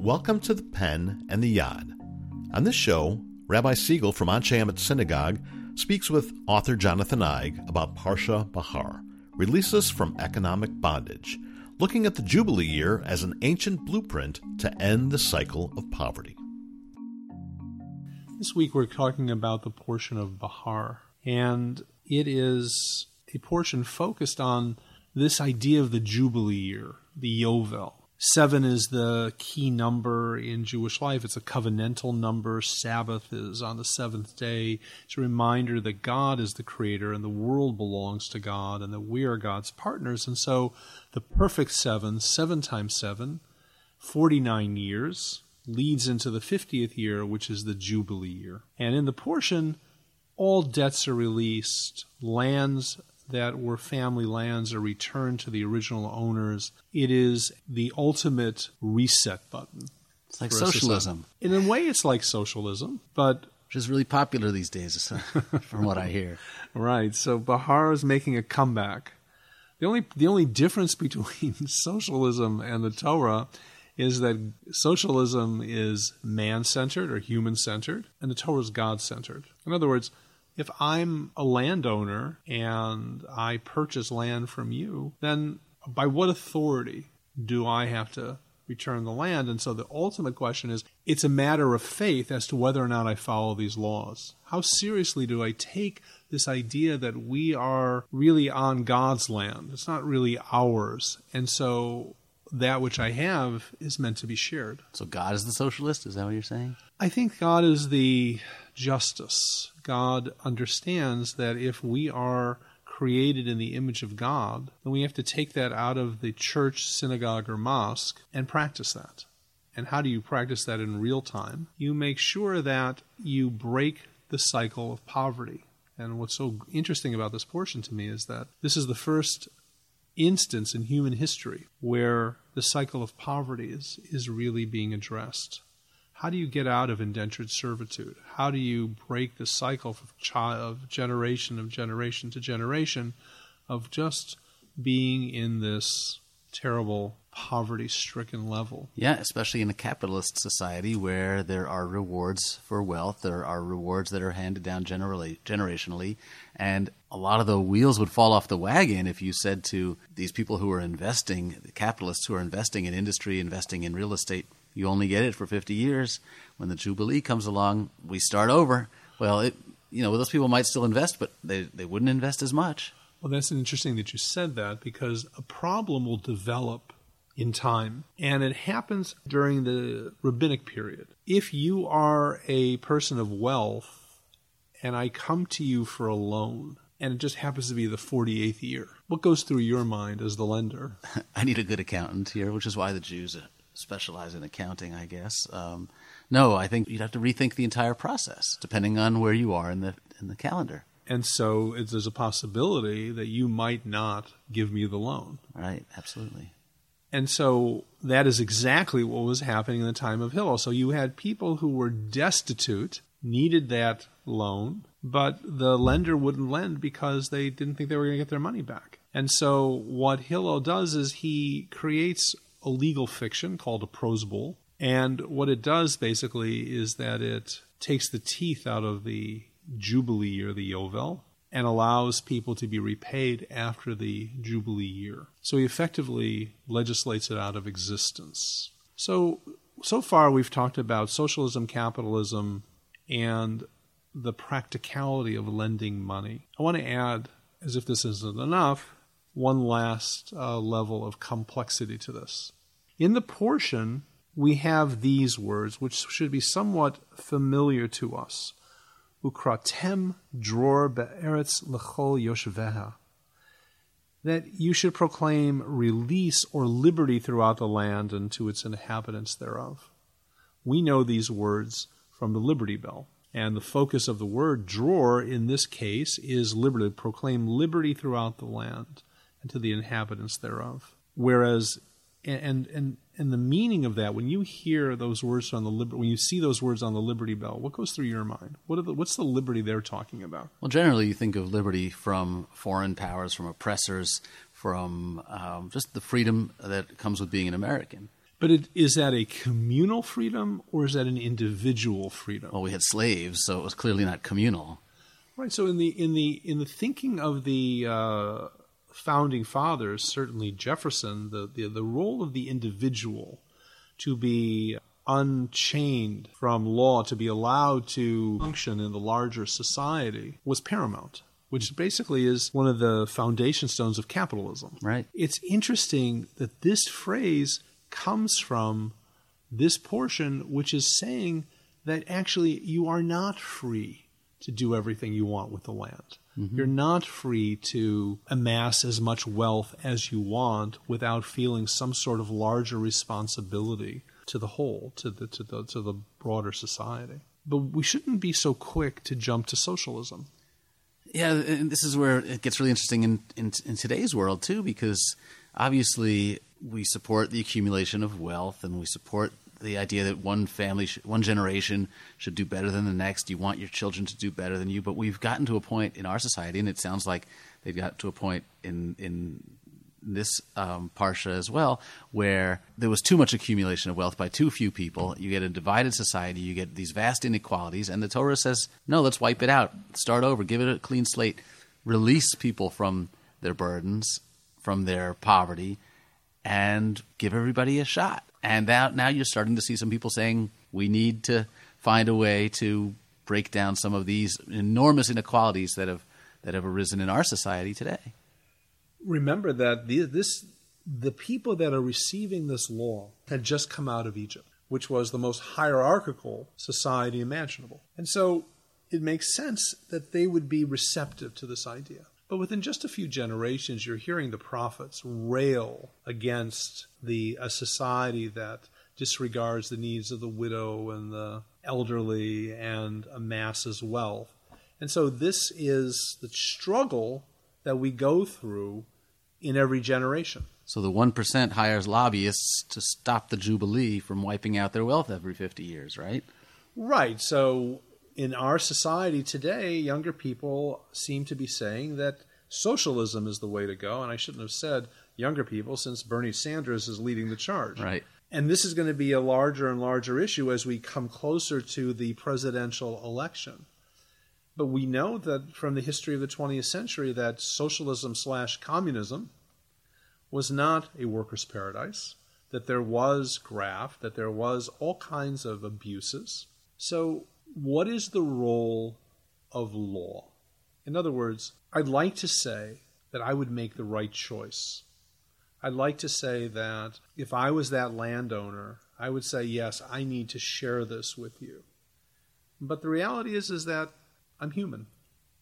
Welcome to the Pen and the Yad. On this show, Rabbi Siegel from Anshe Synagogue speaks with author Jonathan Eig about Parsha Behar, releases from economic bondage, looking at the Jubilee year as an ancient blueprint to end the cycle of poverty. This week we're talking about the portion of Behar, and it is a portion focused on this idea of the Jubilee year, the Yovel. Seven is the key number in Jewish life. It's a covenantal number. Sabbath is on the seventh day. It's a reminder that God is the creator and the world belongs to God and that we are God's partners. And so the perfect seven, seven times seven, 49 years, leads into the 50th year, which is the Jubilee year. And in the portion, all debts are released, lands that were family lands are returned to the original owners. It is the ultimate reset button. It's like socialism. In a way, it's like socialism, but. Which is really popular these days, from what I hear. right. So Behar is making a comeback. The only, the only difference between socialism and the Torah is that socialism is man centered or human centered, and the Torah is God centered. In other words, if I'm a landowner and I purchase land from you, then by what authority do I have to return the land? And so the ultimate question is it's a matter of faith as to whether or not I follow these laws. How seriously do I take this idea that we are really on God's land? It's not really ours. And so that which I have is meant to be shared. So God is the socialist? Is that what you're saying? I think God is the justice. God understands that if we are created in the image of God, then we have to take that out of the church, synagogue, or mosque and practice that. And how do you practice that in real time? You make sure that you break the cycle of poverty. And what's so interesting about this portion to me is that this is the first instance in human history where the cycle of poverty is, is really being addressed. How do you get out of indentured servitude? How do you break the cycle of, child, of generation of generation to generation of just being in this terrible poverty stricken level. Yeah, especially in a capitalist society where there are rewards for wealth, there are rewards that are handed down generally, generationally, and a lot of the wheels would fall off the wagon if you said to these people who are investing, the capitalists who are investing in industry, investing in real estate, you only get it for 50 years. When the Jubilee comes along, we start over. Well, it, you know, those people might still invest, but they, they wouldn't invest as much. Well, that's interesting that you said that because a problem will develop in time, and it happens during the rabbinic period. If you are a person of wealth and I come to you for a loan, and it just happens to be the 48th year, what goes through your mind as the lender? I need a good accountant here, which is why the Jews specialize in accounting, I guess. Um, no, I think you'd have to rethink the entire process depending on where you are in the in the calendar. And so there's a possibility that you might not give me the loan. Right, absolutely. And so that is exactly what was happening in the time of Hillel. So you had people who were destitute, needed that loan, but the lender wouldn't lend because they didn't think they were going to get their money back. And so what Hillel does is he creates a legal fiction called a prosbul. And what it does basically is that it takes the teeth out of the Jubilee or the Yovel and allows people to be repaid after the Jubilee year. So he effectively legislates it out of existence. So, so far we've talked about socialism, capitalism, and the practicality of lending money. I want to add, as if this isn't enough, one last uh, level of complexity to this. In the portion, we have these words, which should be somewhat familiar to us. Ukratem dror be'eretz lechol yoshveha. That you should proclaim release or liberty throughout the land and to its inhabitants thereof. We know these words from the Liberty Bell. And the focus of the word dror in this case is liberty, proclaim liberty throughout the land and to the inhabitants thereof. Whereas, and and and the meaning of that, when you hear those words on the when you see those words on the Liberty Bell, what goes through your mind? What the, what's the liberty they're talking about? Well, generally, you think of liberty from foreign powers, from oppressors, from um, just the freedom that comes with being an American. But it, is that a communal freedom or is that an individual freedom? Well, we had slaves, so it was clearly not communal. Right. So in the in the in the thinking of the uh, founding fathers, certainly Jefferson, the, the the role of the individual to be unchained from law, to be allowed to function in the larger society, was paramount which basically is one of the foundation stones of capitalism. Right. It's interesting that this phrase comes from this portion, which is saying that actually you are not free to do everything you want with the land. Mm-hmm. You're not free to amass as much wealth as you want without feeling some sort of larger responsibility to the whole, to the to the to the broader society. But we shouldn't be so quick to jump to socialism. Yeah, and this is where it gets really interesting in, in, in today's world too, because obviously we support the accumulation of wealth, and we support the idea that one family, sh- one generation should do better than the next. You want your children to do better than you, but we've gotten to a point in our society, and it sounds like they've got to a point in in this um, parsha as well, where there was too much accumulation of wealth by too few people. You get a divided society. You get these vast inequalities, and the Torah says, "No, let's wipe it out. Start over. Give it a clean slate. Release people from their burdens, from their poverty, and give everybody a shot." And now, now you're starting to see some people saying, "We need to find a way to break down some of these enormous inequalities that have that have arisen in our society today." remember that the, this the people that are receiving this law had just come out of Egypt, which was the most hierarchical society imaginable. And so it makes sense that they would be receptive to this idea. But within just a few generations, you're hearing the prophets rail against the a society that disregards the needs of the widow and the elderly and amasses wealth. And so this is the struggle that we go through in every generation. So the 1% hires lobbyists to stop the Jubilee from wiping out their wealth every 50 years, right? Right. So in our society today, younger people seem to be saying that socialism is the way to go. And I shouldn't have said younger people since Bernie Sanders is leading the charge. Right. And this is going to be a larger and larger issue as we come closer to the presidential election. But we know that from the history of the 20th century that socialism slash communism was not a workers' paradise, that there was graft, that there was all kinds of abuses. So, what is the role of law? In other words, I'd like to say that I would make the right choice. I'd like to say that if I was that landowner, I would say, yes, I need to share this with you. But the reality is, is that I'm human.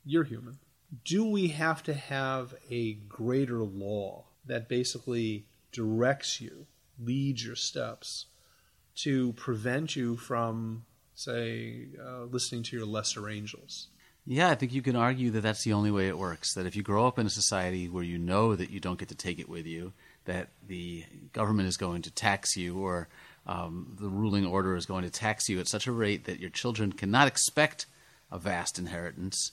You're human. Do we have to have a greater law that basically directs you, leads your steps to prevent you from, say, uh, listening to your lesser angels? Yeah, I think you can argue that that's the only way it works. That if you grow up in a society where you know that you don't get to take it with you, that the government is going to tax you or um, the ruling order is going to tax you at such a rate that your children cannot expect a vast inheritance,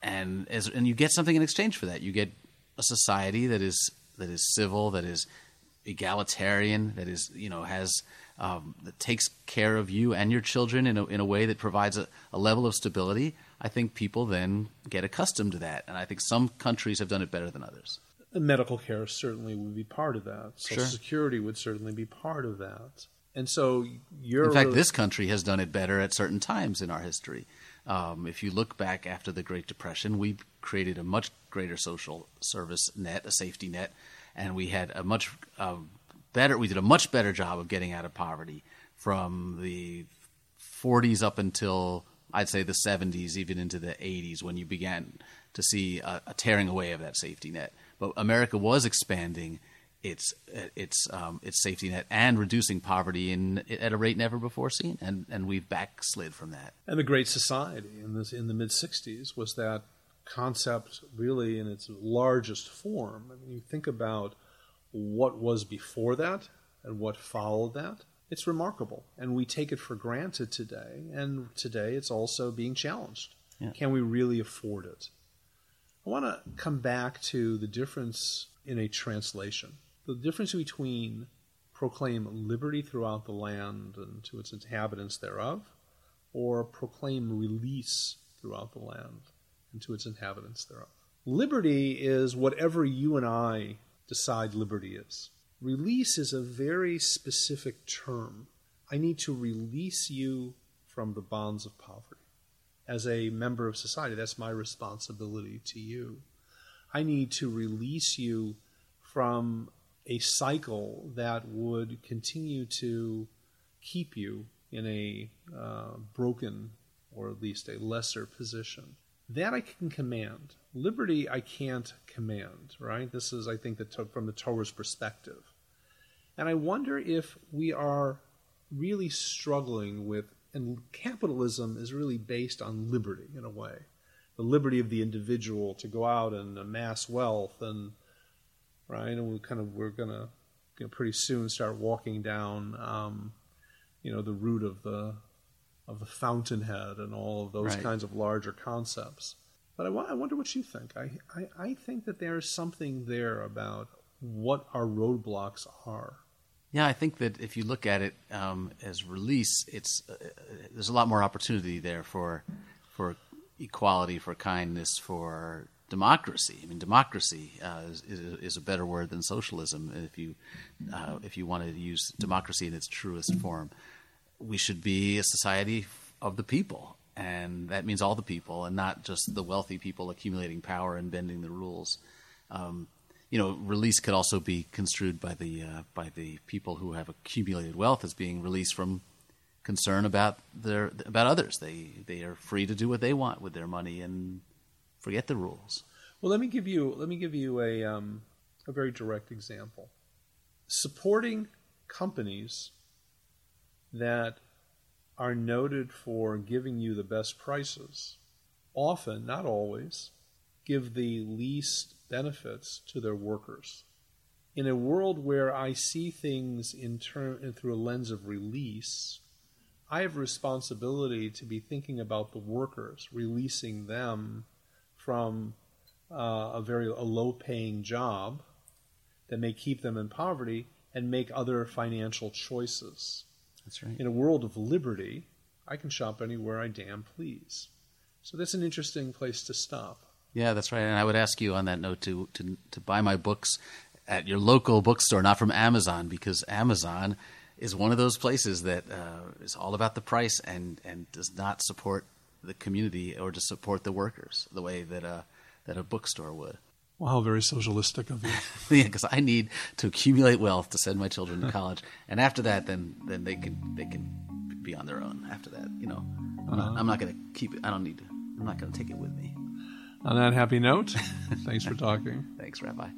and as and you get something in exchange for that. You get a society that is that is civil, that is egalitarian, that is you know has um, that takes care of you and your children in a, in a way that provides a, a level of stability. I think people then get accustomed to that, and I think some countries have done it better than others. Medical care certainly would be part of that. Social Sure. Security would certainly be part of that. And so you're In fact, this country has done it better at certain times in our history. Um, if you look back after the Great Depression, we created a much greater social service net, a safety net, and we had a much uh, better. We did a much better job of getting out of poverty from the 40s up until I'd say the 70s, even into the 80s, when you began to see a, a tearing away of that safety net. But America was expanding its its um, its safety net and reducing poverty in at a rate never before seen, and and we've backslid from that. And the Great Society in this in the mid '60s was that concept really in its largest form. I mean, you think about what was before that and what followed that. It's remarkable, and we take it for granted today. And today, it's also being challenged. Yeah. Can we really afford it? I want to come back to the difference in a translation. The difference between proclaim liberty throughout the land and to its inhabitants thereof, or proclaim release throughout the land and to its inhabitants thereof. Liberty is whatever you and I decide liberty is. Release is a very specific term. I need to release you from the bonds of poverty. As a member of society, that's my responsibility to you. I need to release you from a cycle that would continue to keep you in a uh, broken or at least a lesser position. That I can command. Liberty I can't command, right? This is, I think, the, from the Torah's perspective. And I wonder if we are really struggling with, and capitalism is really based on liberty in a way the liberty of the individual to go out and amass wealth and right and we kind of we're gonna you know, pretty soon start walking down um, you know the route of the of the fountainhead and all of those right. kinds of larger concepts but I, I wonder what you think I, I, I think that there's something there about what our roadblocks are yeah, I think that if you look at it um, as release, it's uh, there's a lot more opportunity there for for equality, for kindness, for democracy. I mean, democracy uh, is, is, a better word than socialism. If you uh, if you want to use democracy in its truest form, we should be a society of the people, and that means all the people, and not just the wealthy people accumulating power and bending the rules. Um, you know, release could also be construed by the uh, by the people who have accumulated wealth as being released from concern about their about others. They they are free to do what they want with their money and forget the rules. Well, let me give you let me give you a um, a very direct example. Supporting companies that are noted for giving you the best prices often, not always, give the least benefits to their workers. In a world where I see things in turn through a lens of release, I have responsibility to be thinking about the workers, releasing them from uh, a very a low-paying job that may keep them in poverty and make other financial choices. That's right. In a world of liberty, I can shop anywhere I damn please. So that's an interesting place to stop. Yeah, that's right. And I would ask you on that note to to to buy my books at your local bookstore, not from Amazon, because Amazon is one of those places that uh, is all about the price and and does not support the community or to support the workers the way that a that a bookstore would. Wow, very socialistic of you. yeah, because I need to accumulate wealth to send my children to college, and after that, then then they can they can be on their own. After that, you know, I'm not, uh-huh. not going to keep it. I don't need to. I'm not going to take it with me. On that happy note, thanks for talking. Thanks, Rabbi.